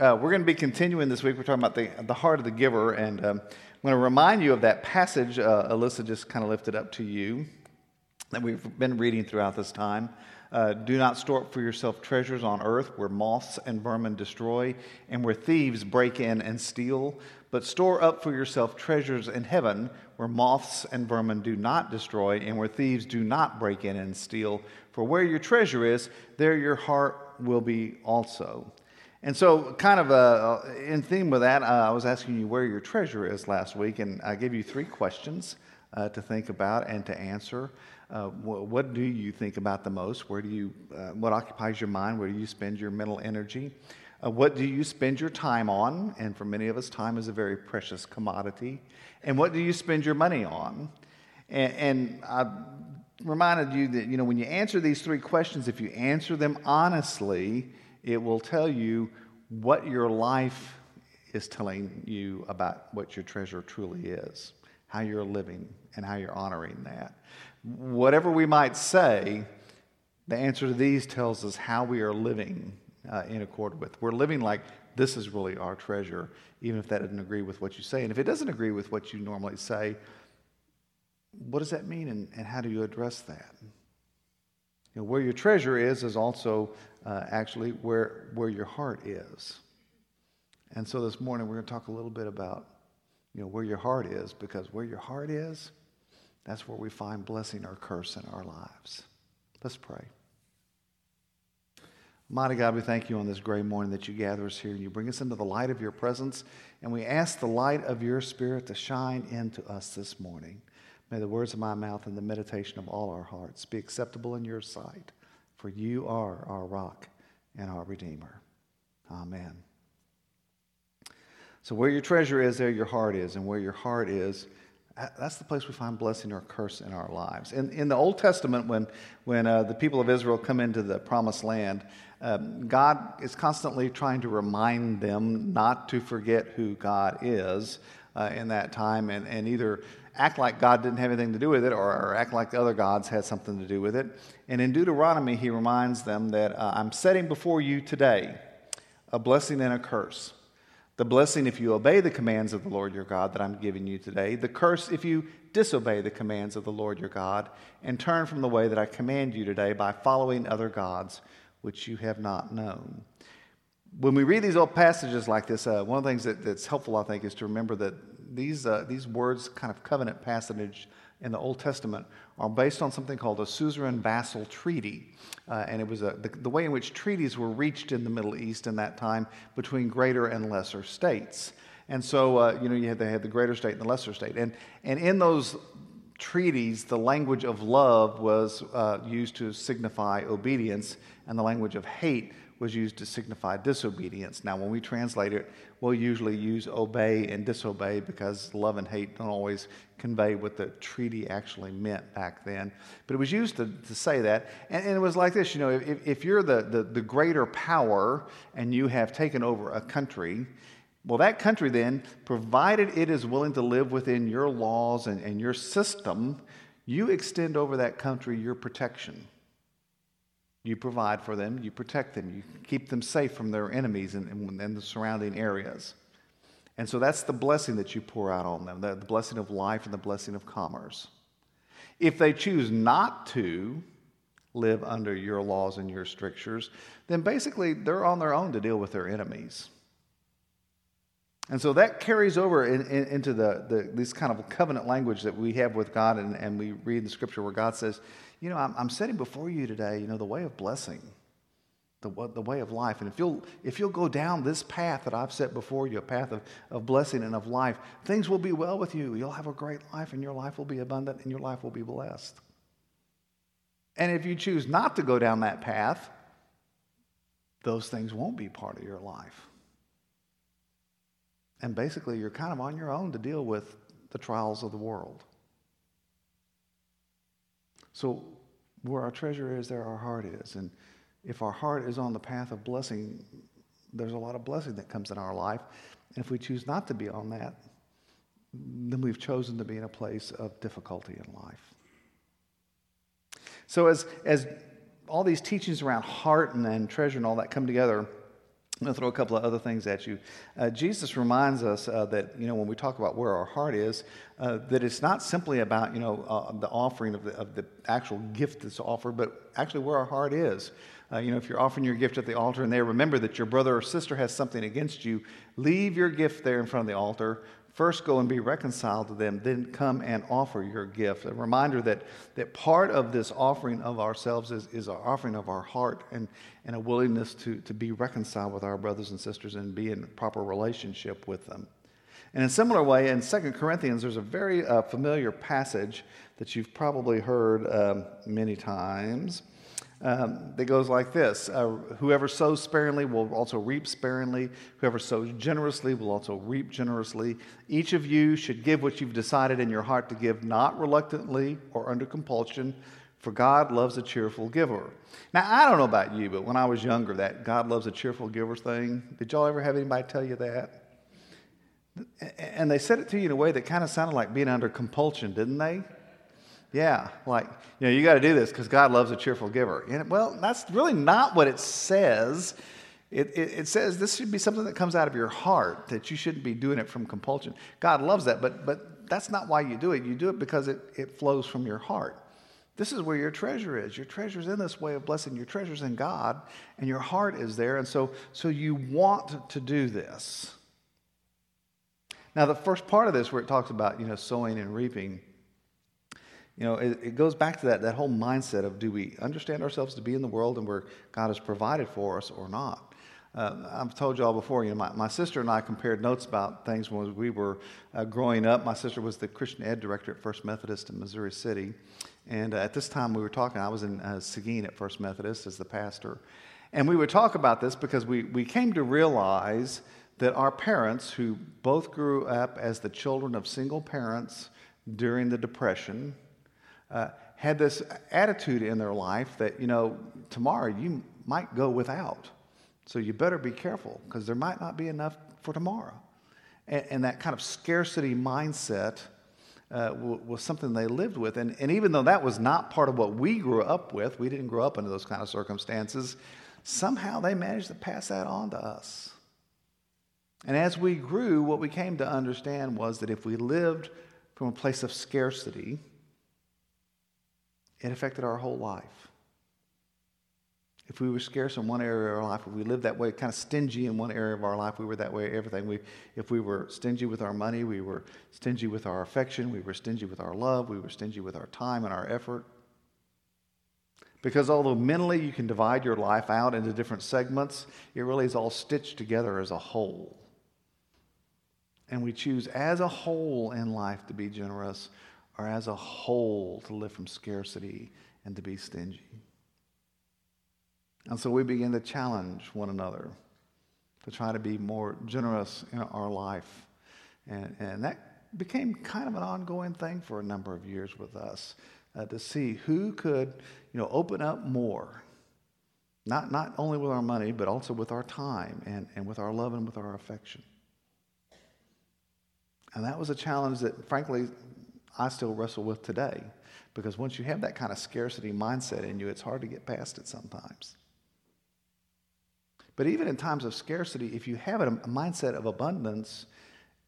Uh, we're going to be continuing this week. We're talking about the, the heart of the giver. And um, I'm going to remind you of that passage uh, Alyssa just kind of lifted up to you that we've been reading throughout this time. Uh, do not store up for yourself treasures on earth where moths and vermin destroy and where thieves break in and steal, but store up for yourself treasures in heaven where moths and vermin do not destroy and where thieves do not break in and steal. For where your treasure is, there your heart will be also. And so, kind of uh, in theme with that, uh, I was asking you where your treasure is last week, and I gave you three questions uh, to think about and to answer. Uh, what do you think about the most? Where do you, uh, what occupies your mind? Where do you spend your mental energy? Uh, what do you spend your time on? And for many of us, time is a very precious commodity. And what do you spend your money on? And, and I reminded you that, you know, when you answer these three questions, if you answer them honestly, it will tell you what your life is telling you about what your treasure truly is, how you're living, and how you're honoring that whatever we might say, the answer to these tells us how we are living uh, in accord with. We're living like this is really our treasure, even if that doesn't agree with what you say. And if it doesn't agree with what you normally say, what does that mean and, and how do you address that? You know, where your treasure is is also uh, actually where, where your heart is. And so this morning we're going to talk a little bit about you know, where your heart is because where your heart is, that's where we find blessing or curse in our lives. Let's pray. Mighty God, we thank you on this gray morning that you gather us here and you bring us into the light of your presence. And we ask the light of your spirit to shine into us this morning. May the words of my mouth and the meditation of all our hearts be acceptable in your sight, for you are our rock and our Redeemer. Amen. So, where your treasure is, there your heart is. And where your heart is, that's the place we find blessing or curse in our lives. In, in the Old Testament, when, when uh, the people of Israel come into the promised land, um, God is constantly trying to remind them not to forget who God is uh, in that time and, and either act like God didn't have anything to do with it or, or, act like the other gods had something to do with it. And in Deuteronomy, he reminds them that uh, I'm setting before you today a blessing and a curse. The blessing if you obey the commands of the Lord your God that I'm giving you today. The curse if you disobey the commands of the Lord your God and turn from the way that I command you today by following other gods which you have not known. When we read these old passages like this, uh, one of the things that, that's helpful, I think, is to remember that these, uh, these words, kind of covenant passage in the Old Testament, are based on something called a suzerain vassal treaty. Uh, and it was a, the, the, way in which treaties were reached in the Middle East in that time between greater and lesser states. And so, uh, you know, you had, they had the greater state and the lesser state. And, and in those treaties, the language of love was uh, used to signify obedience, and the language of hate was used to signify disobedience. Now, when we translate it, we'll usually use obey and disobey because love and hate don't always convey what the treaty actually meant back then. But it was used to, to say that. And, and, it was like this you know, if, if you're the, the, the greater power and you have taken over a country, well, that country then, provided it is willing to live within your laws and, and your system, you extend over that country your protection. You provide for them, you protect them, you keep them safe from their enemies and, and the surrounding areas. And so that's the blessing that you pour out on them the, the blessing of life and the blessing of commerce. If they choose not to live under your laws and your strictures, then basically they're on their own to deal with their enemies. And so that carries over in, in, into the, the, this kind of covenant language that we have with God, and, and we read in the scripture where God says, you know, I'm, I'm setting before you today, you know, the way of blessing, the, the way of life. And if you'll, if you'll go down this path that I've set before you, a path of, of blessing and of life, things will be well with you. You'll have a great life, and your life will be abundant, and your life will be blessed. And if you choose not to go down that path, those things won't be part of your life. And basically, you're kind of on your own to deal with the trials of the world. So, where our treasure is, there our heart is. And if our heart is on the path of blessing, there's a lot of blessing that comes in our life. And if we choose not to be on that, then we've chosen to be in a place of difficulty in life. So, as, as all these teachings around heart and, and treasure and all that come together, I'm going to throw a couple of other things at you. Uh, Jesus reminds us uh, that, you know, when we talk about where our heart is, uh, that it's not simply about, you know, uh, the offering of the, of the actual gift that's offered, but actually where our heart is. Uh, you know, if you're offering your gift at the altar and they remember that your brother or sister has something against you, leave your gift there in front of the altar. First, go and be reconciled to them, then come and offer your gift. A reminder that, that part of this offering of ourselves is, is our offering of our heart and, and a willingness to, to be reconciled with our brothers and sisters and be in proper relationship with them. And in a similar way, in 2 Corinthians, there's a very uh, familiar passage that you've probably heard um, many times um, that goes like this uh, Whoever sows sparingly will also reap sparingly. Whoever sows generously will also reap generously. Each of you should give what you've decided in your heart to give, not reluctantly or under compulsion, for God loves a cheerful giver. Now, I don't know about you, but when I was younger, that God loves a cheerful giver thing, did y'all ever have anybody tell you that? And they said it to you in a way that kind of sounded like being under compulsion, didn't they? Yeah, like, you know, you got to do this because God loves a cheerful giver. And, well, that's really not what it says. It, it, it, says this should be something that comes out of your heart, that you shouldn't be doing it from compulsion. God loves that, but, but that's not why you do it. You do it because it, it flows from your heart. This is where your treasure is. Your treasure is in this way of blessing. Your treasure is in God, and your heart is there. And so, so you want to do this. Now, the first part of this, where it talks about you know sowing and reaping, you know, it, it, goes back to that, that whole mindset of do we understand ourselves to be in the world and where God has provided for us or not? Uh, I've told y'all before, you know, my, my sister and I compared notes about things when we were uh, growing up. My sister was the Christian Ed director at First Methodist in Missouri City. And uh, at this time we were talking, I was in uh, Seguin at First Methodist as the pastor. And we would talk about this because we, we came to realize that our parents, who both grew up as the children of single parents during the Depression, uh, had this attitude in their life that, you know, tomorrow you might go without. So you better be careful because there might not be enough for tomorrow. And, and that kind of scarcity mindset uh, was something they lived with. And, and even though that was not part of what we grew up with, we didn't grow up under those kind of circumstances, somehow they managed to pass that on to us. And as we grew, what we came to understand was that if we lived from a place of scarcity, it affected our whole life. If we were scarce in one area of our life, if we lived that way, kind of stingy in one area of our life, we were that way everything. We, if we were stingy with our money, we were stingy with our affection, we were stingy with our love, we were stingy with our time and our effort. Because although mentally you can divide your life out into different segments, it really is all stitched together as a whole. And we choose as a whole in life to be generous as a whole to live from scarcity and to be stingy. And so we begin to challenge one another to try to be more generous in our life. And, and that became kind of an ongoing thing for a number of years with us uh, to see who could, you know, open up more. Not, not only with our money, but also with our time and, and with our love and with our affection. And that was a challenge that, frankly, I still wrestle with today. Because once you have that kind of scarcity mindset in you, it's hard to get past it sometimes. But even in times of scarcity, if you have a mindset of abundance,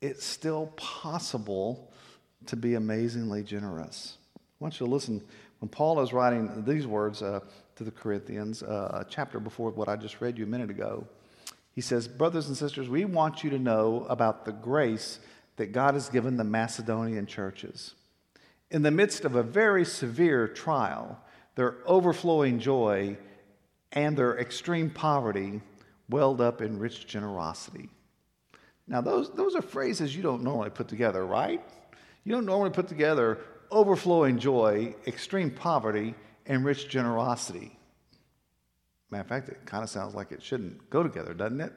it's still possible to be amazingly generous. I want you to listen. When Paul is writing these words uh, to the Corinthians, uh, a chapter before what I just read you a minute ago, he says, Brothers and sisters, we want you to know about the grace that God has given the Macedonian churches. In the midst of a very severe trial, their overflowing joy and their extreme poverty welled up in rich generosity. Now, those, those are phrases you don't normally put together, right? You don't normally put together overflowing joy, extreme poverty, and rich generosity. Matter of fact, it kind of sounds like it shouldn't go together, doesn't it?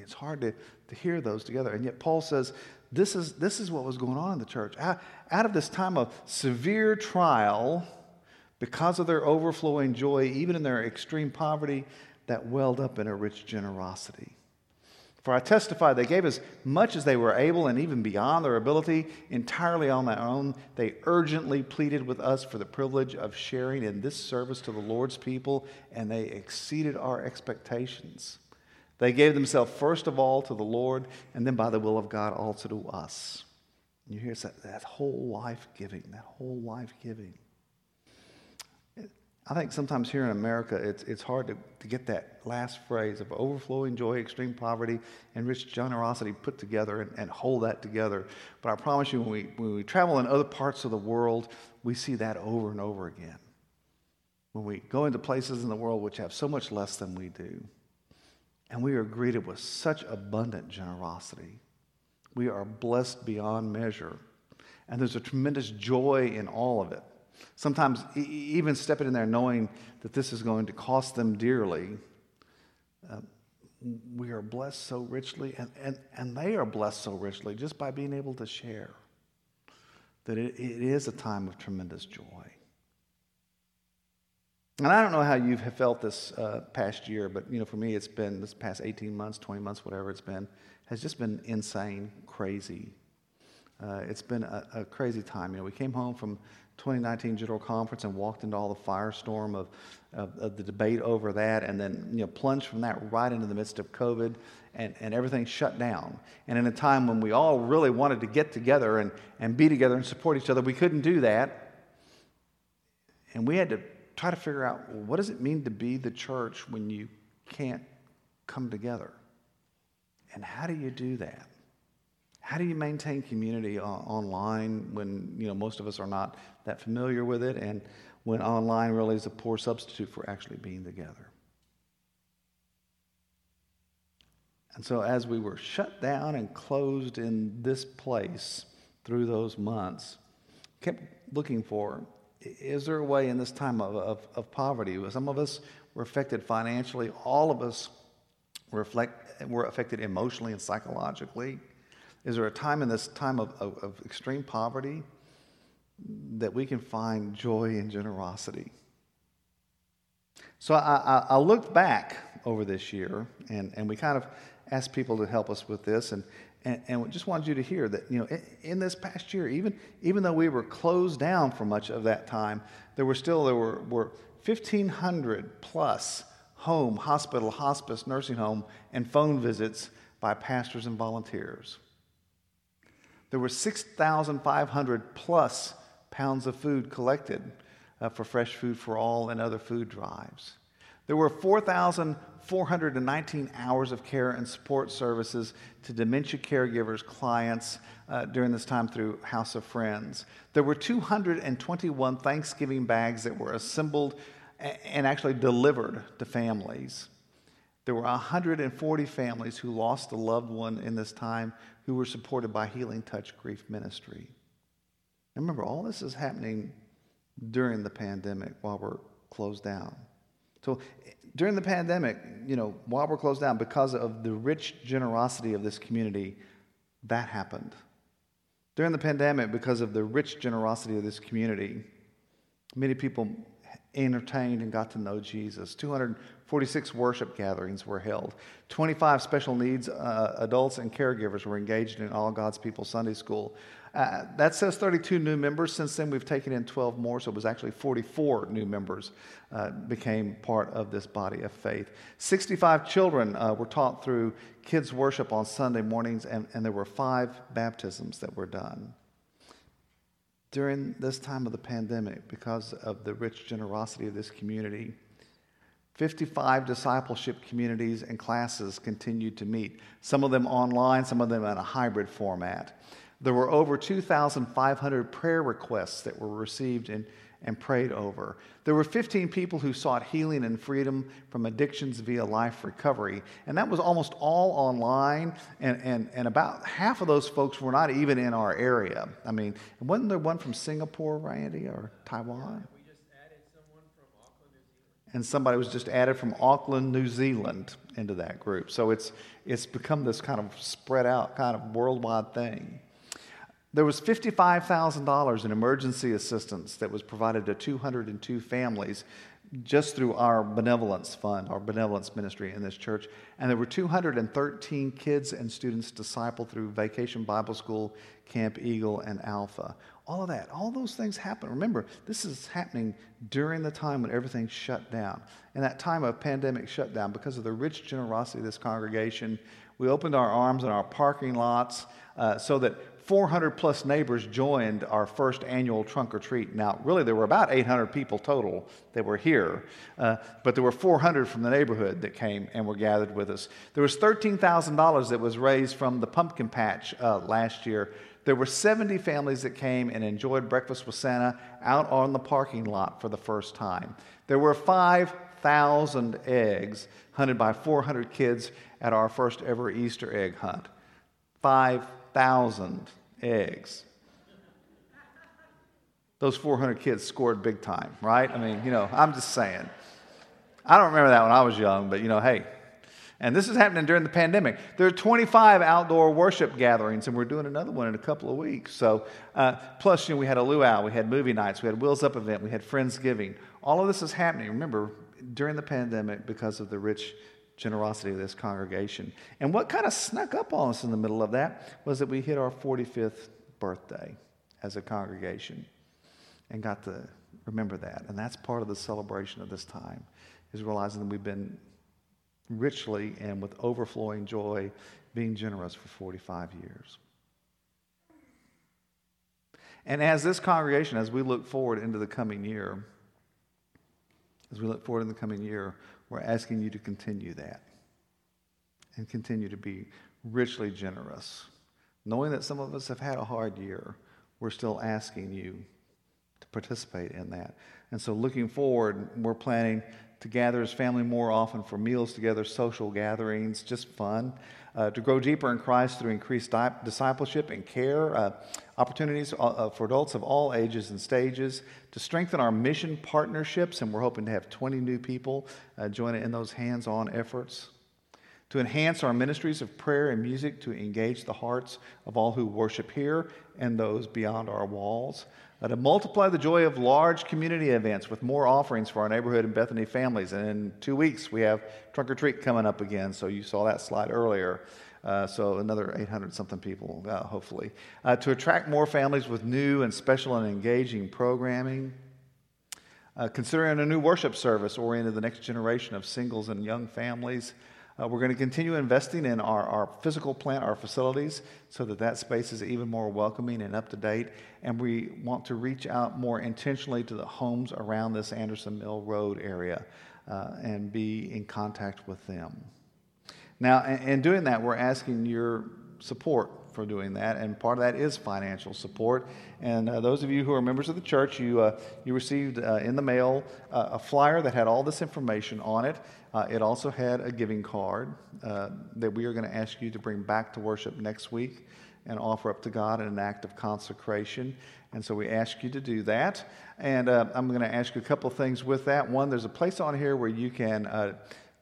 It's hard to, to hear those together. And yet, Paul says this is, this is what was going on in the church. Out, out of this time of severe trial, because of their overflowing joy, even in their extreme poverty, that welled up in a rich generosity. For I testify, they gave as much as they were able and even beyond their ability, entirely on their own. They urgently pleaded with us for the privilege of sharing in this service to the Lord's people, and they exceeded our expectations. They gave themselves first of all to the Lord, and then by the will of God also to us. And you hear that, that whole life giving, that whole life giving. I think sometimes here in America, it's, it's hard to, to get that last phrase of overflowing joy, extreme poverty, and rich generosity put together and, and hold that together. But I promise you, when we, when we travel in other parts of the world, we see that over and over again. When we go into places in the world which have so much less than we do, and we are greeted with such abundant generosity, we are blessed beyond measure. And there's a tremendous joy in all of it. Sometimes, even stepping in there knowing that this is going to cost them dearly, uh, we are blessed so richly, and, and, and they are blessed so richly just by being able to share that it, it is a time of tremendous joy. And I don't know how you have felt this uh, past year, but you know, for me, it's been this past 18 months, 20 months, whatever it's been, has just been insane, crazy. Uh, it's been a, a, crazy time. You know, we came home from 2019 General Conference and walked into all the firestorm of, of, of, the debate over that, and then you know plunged from that right into the midst of COVID, and, and everything shut down. And in a time when we all really wanted to get together and, and be together and support each other, we couldn't do that. And we had to try to figure out well, what does it mean to be the church when you can't come together? And how do you do that? How do you maintain community online when you know most of us are not that familiar with it, and when online really is a poor substitute for actually being together? And so, as we were shut down and closed in this place through those months, kept looking for is there a way in this time of, of, of poverty? Some of us were affected financially, all of us were, were affected emotionally and psychologically. Is there a time in this time of, of, of extreme poverty that we can find joy and generosity? So I, I, I, looked back over this year, and, and we kind of asked people to help us with this, and, and, and just wanted you to hear that, you know, in, in, this past year, even, even though we were closed down for much of that time, there were still, there were, were 1,500 plus home, hospital, hospice, nursing home, and phone visits by pastors and volunteers. There were 6,500 plus pounds of food collected uh, for Fresh Food for All and other food drives. There were 4,419 hours of care and support services to dementia caregivers, clients uh, during this time through House of Friends. There were 221 Thanksgiving bags that were assembled and actually delivered to families. There were 140 families who lost a loved one in this time who were supported by Healing Touch Grief Ministry. And remember, all this is happening during the pandemic while we're closed down. So during the pandemic, you know, while we're closed down, because of the rich generosity of this community, that happened. During the pandemic, because of the rich generosity of this community, many people entertained and got to know Jesus. 246 worship gatherings were held. 25 special needs uh, adults and caregivers were engaged in All God's People Sunday School. Uh, that says 32 new members. Since then, we've taken in 12 more, so it was actually 44 new members uh, became part of this body of faith. 65 children uh, were taught through kids' worship on Sunday mornings, and, and there were five baptisms that were done during this time of the pandemic because of the rich generosity of this community. 55 discipleship communities and classes continued to meet, some of them online, some of them in a hybrid format. There were over 2,500 prayer requests that were received in and prayed over. There were 15 people who sought healing and freedom from addictions via life recovery, and that was almost all online, and, and, and about half of those folks were not even in our area. I mean, wasn't there one from Singapore, Randy, or Taiwan? and somebody was just added from Auckland, New Zealand into that group. So it's, it's become this kind of spread out, kind of worldwide thing. There was $55,000 in emergency assistance that was provided to 202 families just through our benevolence fund, our benevolence ministry in this church. And there were 213 kids and students discipled through Vacation Bible School, Camp Eagle, and Alpha. All of that, all those things happen. Remember, this is happening during the time when everything shut down. In that time of pandemic shutdown, because of the rich generosity of this congregation, we opened our arms in our parking lots uh, so that 400 plus neighbors joined our first annual trunk or treat. Now, really, there were about 800 people total that were here, uh, but there were 400 from the neighborhood that came and were gathered with us. There was $13,000 that was raised from the pumpkin patch uh, last year. There were 70 families that came and enjoyed breakfast with Santa out on the parking lot for the first time. There were 5,000 eggs hunted by 400 kids at our first ever Easter egg hunt. 5,000 eggs. Those 400 kids scored big time, right? I mean, you know, I'm just saying. I don't remember that when I was young, but you know, hey. And this is happening during the pandemic. There are 25 outdoor worship gatherings, and we're doing another one in a couple of weeks. So, uh, plus, you know, we had a luau, we had movie nights, we had Wheels Up event, we had Friendsgiving. All of this is happening, remember, during the pandemic because of the rich generosity of this congregation. And what kind of snuck up on us in the middle of that was that we hit our 45th birthday as a congregation and got to remember that. And that's part of the celebration of this time, is realizing that we've been richly and with overflowing joy being generous for 45 years. And as this congregation, as we look forward into the coming year, as we look forward in the coming year, we're asking you to continue that and continue to be richly generous. Knowing that some of us have had a hard year, we're still asking you to participate in that. And so, looking forward, we're planning to gather as family more often for meals together, social gatherings, just fun. Uh, to grow deeper in Christ through increased di- discipleship and care, uh, opportunities uh, uh, for adults of all ages and stages, to strengthen our mission partnerships, and we're hoping to have 20 new people uh, join in those hands on efforts. To enhance our ministries of prayer and music to engage the hearts of all who worship here and those beyond our walls uh, to multiply the joy of large community events with more offerings for our neighborhood and Bethany families. And in two weeks, we have Trunk or Treat coming up again. So you saw that slide earlier. Uh, so another 800 something people, uh, hopefully. Uh, to attract more families with new and special and engaging programming. Uh, considering a new worship service oriented the next generation of singles and young families. Uh, we're going to continue investing in our, our physical plant, our facilities, so that that space is even more welcoming and up to date. And we want to reach out more intentionally to the homes around this Anderson Mill Road area uh, and be in contact with them. Now, in, in doing that, we're asking your support for doing that, and part of that is financial support. And uh, those of you who are members of the church, you, uh, you received uh, in the mail uh, a flyer that had all this information on it. Uh, it also had a giving card uh, that we are going to ask you to bring back to worship next week and offer up to God in an act of consecration. And so we ask you to do that. And I'm going to ask you a couple things with that. One, there's a place on here where you can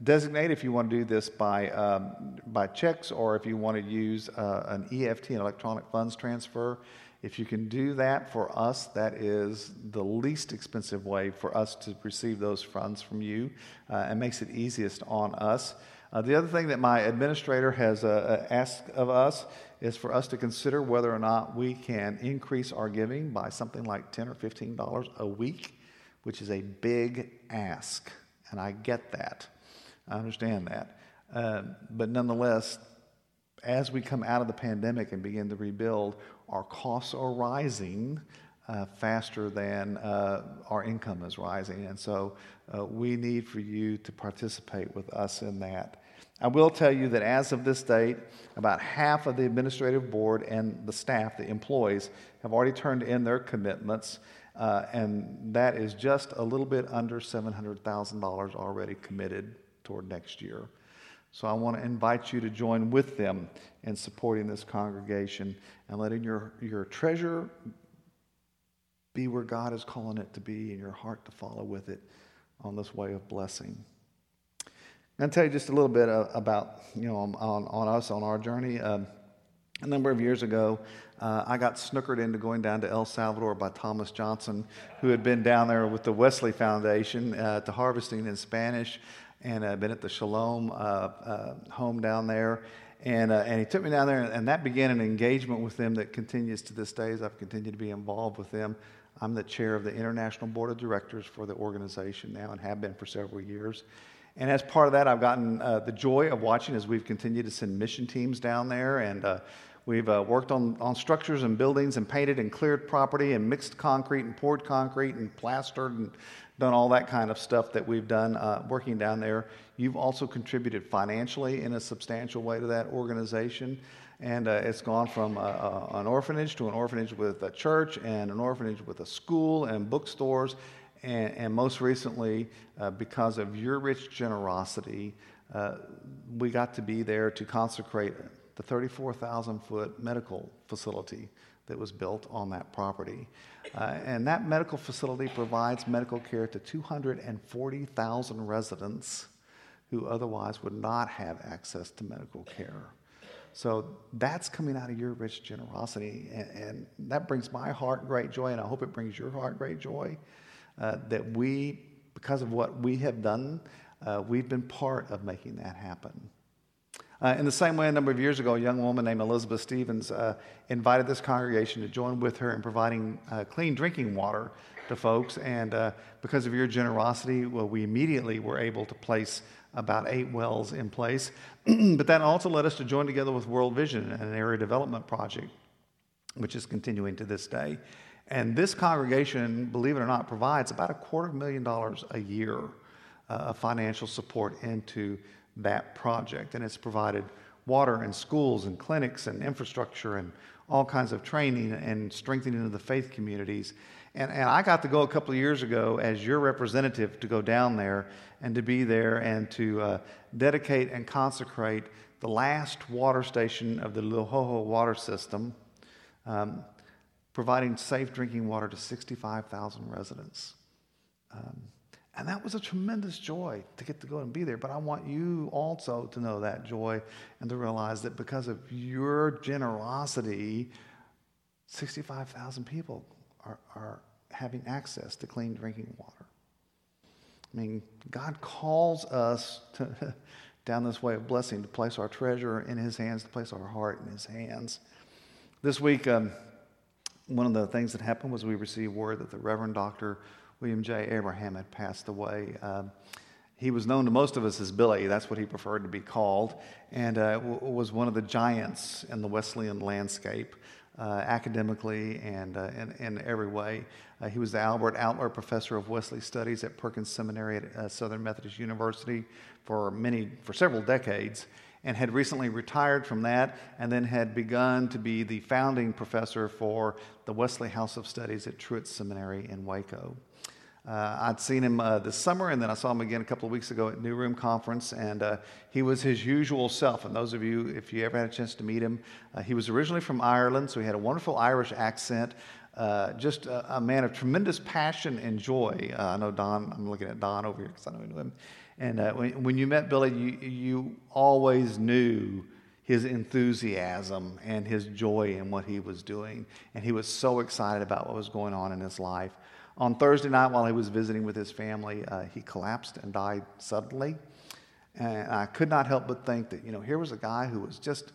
Designate if you want to do this by, um, by checks or if you want to use uh, an EFT, an electronic funds transfer. If you can do that for us, that is the least expensive way for us to receive those funds from you uh, and makes it easiest on us. Uh, the other thing that my administrator has uh, uh asked of us is for us to consider whether or not we can increase our giving by something like 10 or $15 a week, which is a big ask. And I get that. I understand that. Uh, but nonetheless, as we come out of the pandemic and begin to rebuild, our costs are rising uh, faster than uh, our income is rising. And so uh, we need for you to participate with us in that. I will tell you that as of this date, about half of the administrative board and the staff, the employees, have already turned in their commitments. Uh, and that is just a little bit under $700,000 already committed toward next year. So I want to invite you to join with them in supporting this congregation and letting your, your treasure be where God is calling it to be and your heart to follow with it on this way of blessing. To tell you just a little bit uh, about, you know, on, on us, on our journey. Um, A number of years ago, uh, I got snookered into going down to El Salvador by Thomas Johnson, who had been down there with the Wesley Foundation uh, to harvesting in Spanish and uh, been at the Shalom uh, uh, home down there. And, and he took me down there, and that began an engagement with them that continues to this day as I've continued to be involved with them. I'm the chair of the International Board of Directors for the organization now and have been for several years. And as part of that, I've gotten uh, the joy of watching as we've continued to send mission teams down there. And uh, we've uh, worked on, on structures and buildings and painted and cleared property and mixed concrete and poured concrete and plastered and done all that kind of stuff that we've done uh, working down there. You've also contributed financially in a substantial way to that organization. And uh, it's gone from uh, uh, an orphanage to an orphanage with a church and an orphanage with a school and bookstores and, and most recently, uh, because of your rich generosity, we got to be there to consecrate the 34,000 foot medical facility that was built on that property. Uh, and that medical facility provides medical care to 240,000 residents who otherwise would not have access to medical care. So that's coming out of your rich generosity. And, and, that brings my heart great joy, and I hope it brings your heart great joy uh, that we, because of what we have done, uh, we've been part of making that happen. Uh, in the same way, a number of years ago, a young woman named Elizabeth Stevens uh, invited this congregation to join with her in providing uh, clean drinking water to folks. And uh, because of your generosity, well, we immediately were able to place about eight wells in place. but that also led us to join together with World Vision, an area development project, which is continuing to this day. And this congregation, believe it or not, provides about a quarter million dollars a year uh, of financial support into that project. And it's provided water and schools and clinics and infrastructure and all kinds of training and strengthening of the faith communities. And, and I got to go a couple of years ago as your representative to go down there and to be there and to uh, dedicate and consecrate the last water station of the Lojojo water system. Um, providing safe drinking water to 65,000 residents. Um, and that was a tremendous joy to get to go and be there. But I want you also to know that joy and to realize that because of your generosity, 65,000 people are, are having access to clean drinking water. I mean, God calls us to, down this way of blessing to place our treasure in His hands, to place our heart in His hands. This week, um, one of the things that happened was we received word that the Reverend Dr. William J. Abraham had passed away. Uh, he was known to most of us as Billy, that's what he preferred to be called, and uh, w- was one of the giants in the Wesleyan landscape. Uh, academically and uh, in, in, every way. Uh, he was the Albert Outler Professor of Wesley Studies at Perkins Seminary at uh, Southern Methodist University for many, for several decades and had recently retired from that and then had begun to be the founding professor for the Wesley House of Studies at Truett Seminary in Waco. Uh, I'd seen him uh, this summer, and then I saw him again a couple of weeks ago at New Room Conference, and uh, he was his usual self. And those of you, if you ever had a chance to meet him, uh, he was originally from Ireland, so he had a wonderful Irish accent. Uh, just a, a, man of tremendous passion and joy. Uh, I know Don, I'm looking at Don over here because I know him. And when, when you met Billy, you, you always knew his enthusiasm and his joy in what he was doing. And he was so excited about what was going on in his life. On Thursday night, while he was visiting with his family, uh, he collapsed and died suddenly. And I could not help but think that, you know, here was a guy who was just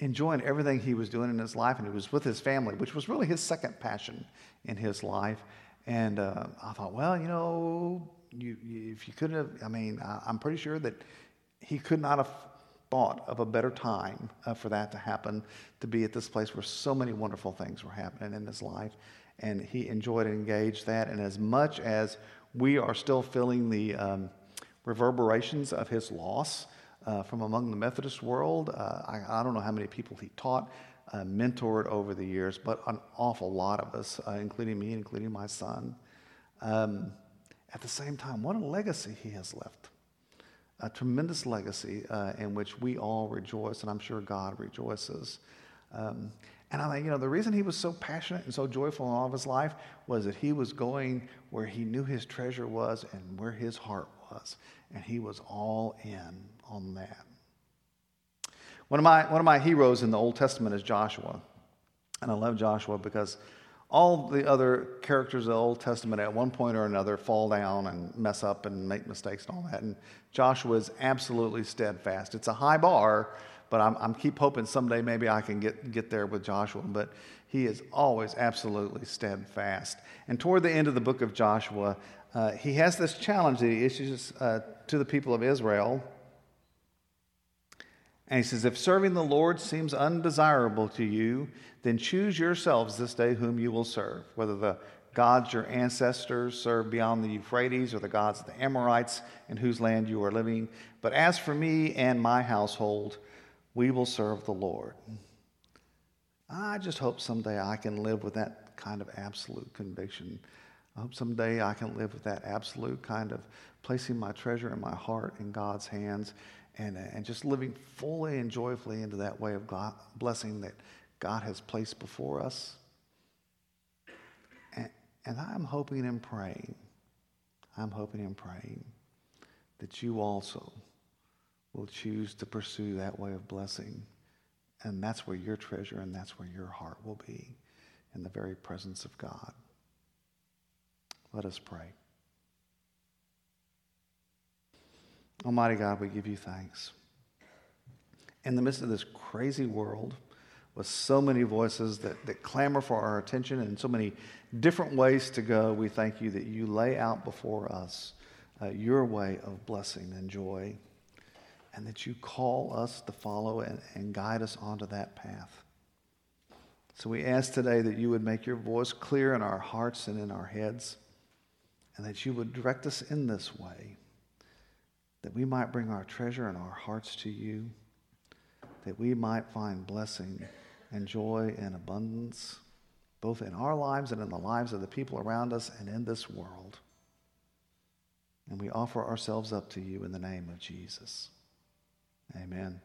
enjoying everything he was doing in his life, and he was with his family, which was really his second passion in his life. And uh, I thought, well, you know, you, you, if you could have, I mean, I, I'm pretty sure that he could not have thought of a better time uh, for that to happen, to be at this place where so many wonderful things were happening in his life. And he enjoyed and engaged that. And as much as we are still feeling the um, reverberations of his loss uh, from among the Methodist world, uh, I, I, don't know how many people he taught, uh, mentored over the years, but an awful lot of us, uh, including me, including my son. Um, at the same time, what a legacy he has left. A tremendous legacy uh, in which we all rejoice, and I'm sure God rejoices. Um, and I think, you know, the reason he was so passionate and so joyful in all of his life was that he was going where he knew his treasure was and where his heart was. And he was all in on that. One of, my, one of my heroes in the Old Testament is Joshua. And I love Joshua because all the other characters of the Old Testament at one point or another fall down and mess up and make mistakes and all that. And Joshua is absolutely steadfast. It's a high bar, but I'm, I'm keep hoping someday maybe I can get, get there with Joshua. But he is always absolutely steadfast. And toward the end of the book of Joshua, uh, he has this challenge that he issues uh, to the people of Israel. And he says, If serving the Lord seems undesirable to you, then choose yourselves this day whom you will serve, whether the gods your ancestors served beyond the Euphrates or the gods of the Amorites in whose land you are living. But as for me and my household, we will serve the Lord. I just hope someday I can live with that kind of absolute conviction. I hope someday I can live with that absolute kind of placing my treasure and my heart in God's hands and, uh, and just living fully and joyfully into that way of God, blessing that God has placed before us. And, and I'm hoping and praying, I'm hoping and praying that you also will choose to pursue that way of blessing. And that's where your treasure and that's where your heart will be in the very presence of God. Let us pray. Almighty God, we give you thanks. In the midst of this crazy world, with so many voices that, that clamor for our attention and so many different ways to go, we thank you that you lay out before us uh, your way of blessing and joy, and that you call us to follow and, and guide us onto that path. So we ask today that you would make your voice clear in our hearts and in our heads, and that you would direct us in this way that we might bring our treasure and our hearts to you, that we might find blessing and joy and abundance, both in our lives and in the lives of the people around us and in this world. And we offer ourselves up to you in the name of Jesus. Amen.